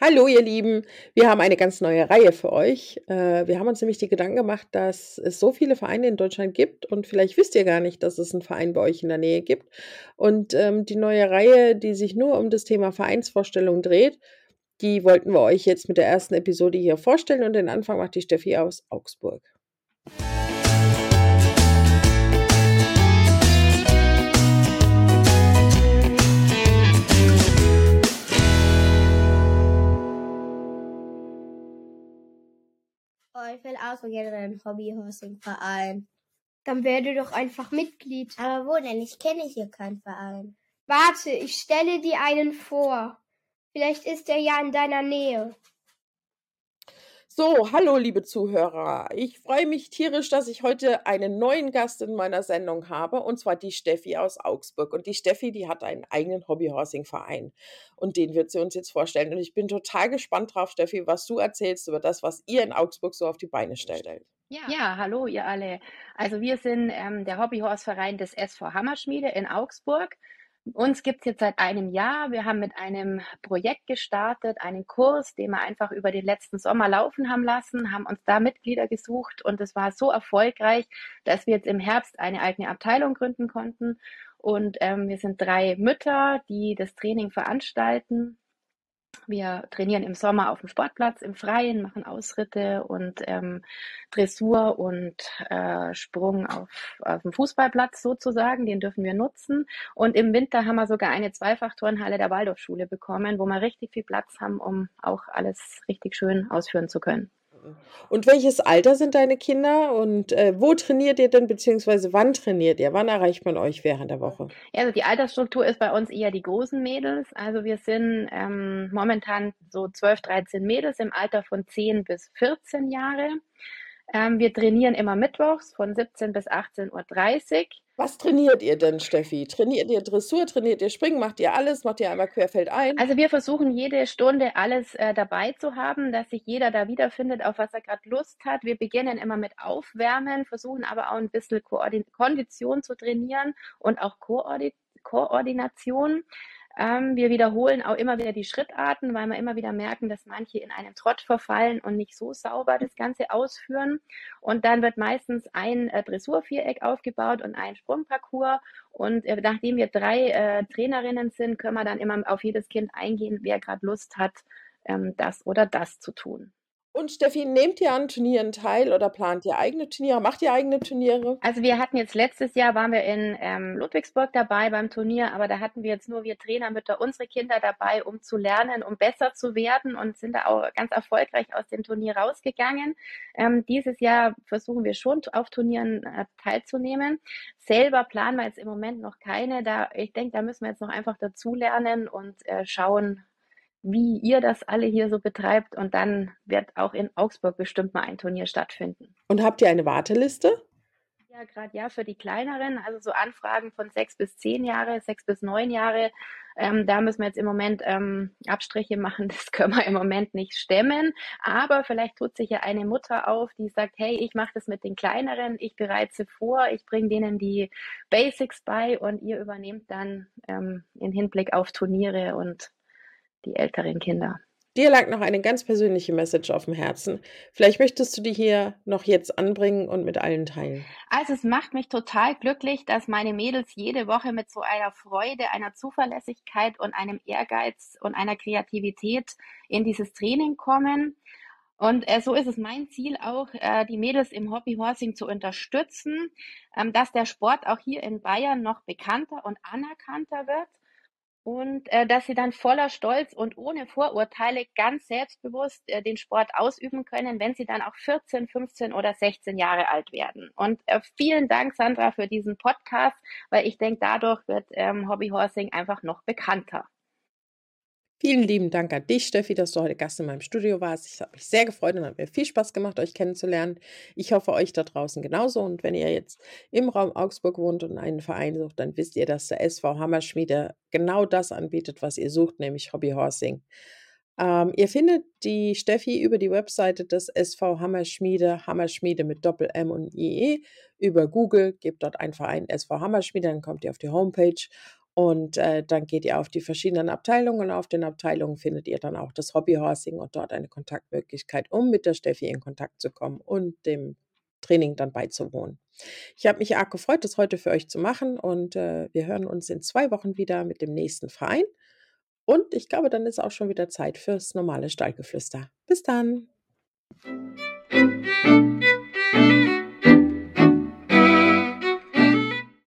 Hallo, ihr Lieben. Wir haben eine ganz neue Reihe für euch. Äh, wir haben uns nämlich die Gedanken gemacht, dass es so viele Vereine in Deutschland gibt und vielleicht wisst ihr gar nicht, dass es einen Verein bei euch in der Nähe gibt. Und ähm, die neue Reihe, die sich nur um das Thema Vereinsvorstellung dreht, die wollten wir euch jetzt mit der ersten Episode hier vorstellen und den Anfang macht die Steffi aus Augsburg. Oh, ich will auch so gerne einen Hobbyhorsing-Verein. Dann werde doch einfach Mitglied. Aber wo denn? Ich kenne hier keinen Verein. Warte, ich stelle dir einen vor. Vielleicht ist er ja in deiner Nähe. So, hallo liebe Zuhörer. Ich freue mich tierisch, dass ich heute einen neuen Gast in meiner Sendung habe, und zwar die Steffi aus Augsburg. Und die Steffi, die hat einen eigenen Hobbyhorsing-Verein und den wird sie uns jetzt vorstellen. Und ich bin total gespannt drauf, Steffi, was du erzählst über das, was ihr in Augsburg so auf die Beine stellt. Ja, ja hallo ihr alle. Also wir sind ähm, der Hobbyhorse-Verein des SV Hammerschmiede in Augsburg. Uns gibt es jetzt seit einem Jahr. Wir haben mit einem Projekt gestartet, einen Kurs, den wir einfach über den letzten Sommer laufen haben lassen, haben uns da Mitglieder gesucht und es war so erfolgreich, dass wir jetzt im Herbst eine eigene Abteilung gründen konnten. Und ähm, wir sind drei Mütter, die das Training veranstalten wir trainieren im Sommer auf dem Sportplatz im Freien, machen Ausritte und ähm, Dressur und äh, Sprung auf, auf dem Fußballplatz sozusagen. Den dürfen wir nutzen. Und im Winter haben wir sogar eine Zweifachturnhalle der Waldorfschule bekommen, wo wir richtig viel Platz haben, um auch alles richtig schön ausführen zu können. Und welches Alter sind deine Kinder und äh, wo trainiert ihr denn, beziehungsweise wann trainiert ihr? Wann erreicht man euch während der Woche? Ja, also die Altersstruktur ist bei uns eher die großen Mädels. Also wir sind ähm, momentan so 12, 13 Mädels im Alter von 10 bis 14 Jahre. Ähm, wir trainieren immer mittwochs von 17 bis 18.30 Uhr. Was trainiert ihr denn, Steffi? Trainiert ihr Dressur, trainiert ihr Springen, macht ihr alles, macht ihr einmal querfeld ein? Also wir versuchen jede Stunde alles äh, dabei zu haben, dass sich jeder da wiederfindet, auf was er gerade Lust hat. Wir beginnen immer mit Aufwärmen, versuchen aber auch ein bisschen Koordin Kondition zu trainieren und auch Koordin Koordination. Ähm, wir wiederholen auch immer wieder die Schrittarten, weil wir immer wieder merken, dass manche in einen Trott verfallen und nicht so sauber das Ganze ausführen. Und dann wird meistens ein äh, Dressurviereck aufgebaut und ein Sprungparcours. Und äh, nachdem wir drei äh, Trainerinnen sind, können wir dann immer auf jedes Kind eingehen, wer gerade Lust hat, ähm, das oder das zu tun. Und Steffi, nehmt ihr an Turnieren teil oder plant ihr eigene Turniere? Macht ihr eigene Turniere? Also wir hatten jetzt letztes Jahr waren wir in ähm, Ludwigsburg dabei beim Turnier, aber da hatten wir jetzt nur wir Trainermütter unsere Kinder dabei, um zu lernen, um besser zu werden und sind da auch ganz erfolgreich aus dem Turnier rausgegangen. Ähm, dieses Jahr versuchen wir schon auf Turnieren äh, teilzunehmen. Selber planen wir jetzt im Moment noch keine. Da ich denke, da müssen wir jetzt noch einfach dazulernen und äh, schauen, wie ihr das alle hier so betreibt. Und dann wird auch in Augsburg bestimmt mal ein Turnier stattfinden. Und habt ihr eine Warteliste? Ja, gerade ja für die kleineren, also so Anfragen von sechs bis zehn Jahre, sechs bis neun Jahre. Ähm, da müssen wir jetzt im Moment ähm, Abstriche machen. Das können wir im Moment nicht stemmen. Aber vielleicht tut sich ja eine Mutter auf, die sagt, hey, ich mache das mit den kleineren, ich bereite sie vor, ich bringe denen die Basics bei und ihr übernehmt dann ähm, in Hinblick auf Turniere und die älteren Kinder. Dir lag noch eine ganz persönliche Message auf dem Herzen. Vielleicht möchtest du die hier noch jetzt anbringen und mit allen teilen. Also es macht mich total glücklich, dass meine Mädels jede Woche mit so einer Freude, einer Zuverlässigkeit und einem Ehrgeiz und einer Kreativität in dieses Training kommen. Und äh, so ist es mein Ziel auch, äh, die Mädels im Hobbyhorsing zu unterstützen, ähm, dass der Sport auch hier in Bayern noch bekannter und anerkannter wird und äh, dass sie dann voller Stolz und ohne Vorurteile ganz selbstbewusst äh, den Sport ausüben können, wenn sie dann auch 14, 15 oder 16 Jahre alt werden. Und äh, vielen Dank, Sandra, für diesen Podcast, weil ich denke, dadurch wird ähm, Hobbyhorsing einfach noch bekannter. Vielen lieben Dank an dich, Steffi, dass du heute Gast in meinem Studio warst. Ich habe mich sehr gefreut und hat mir viel Spaß gemacht, euch kennenzulernen. Ich hoffe, euch da draußen genauso. Und wenn ihr jetzt im Raum Augsburg wohnt und einen Verein sucht, dann wisst ihr, dass der SV Hammerschmiede genau das anbietet, was ihr sucht, nämlich Hobbyhorsing. Ähm, ihr findet die Steffi über die Webseite des SV Hammerschmiede, Hammerschmiede mit Doppel M und IE, über Google, gebt dort einfach ein SV Hammerschmiede, dann kommt ihr auf die Homepage Und, äh, dann geht ihr auf die verschiedenen Abteilungen. Auf den Abteilungen findet ihr dann auch das Hobbyhorsing und dort eine Kontaktmöglichkeit, um mit der Steffi in Kontakt zu kommen und dem Training dann beizuwohnen. Ich habe mich arg gefreut, das heute für euch zu machen und, äh, wir hören uns in 2 Wochen wieder mit dem nächsten Verein. Und ich glaube, dann ist auch schon wieder Zeit fürs normale Stallgeflüster. Bis dann.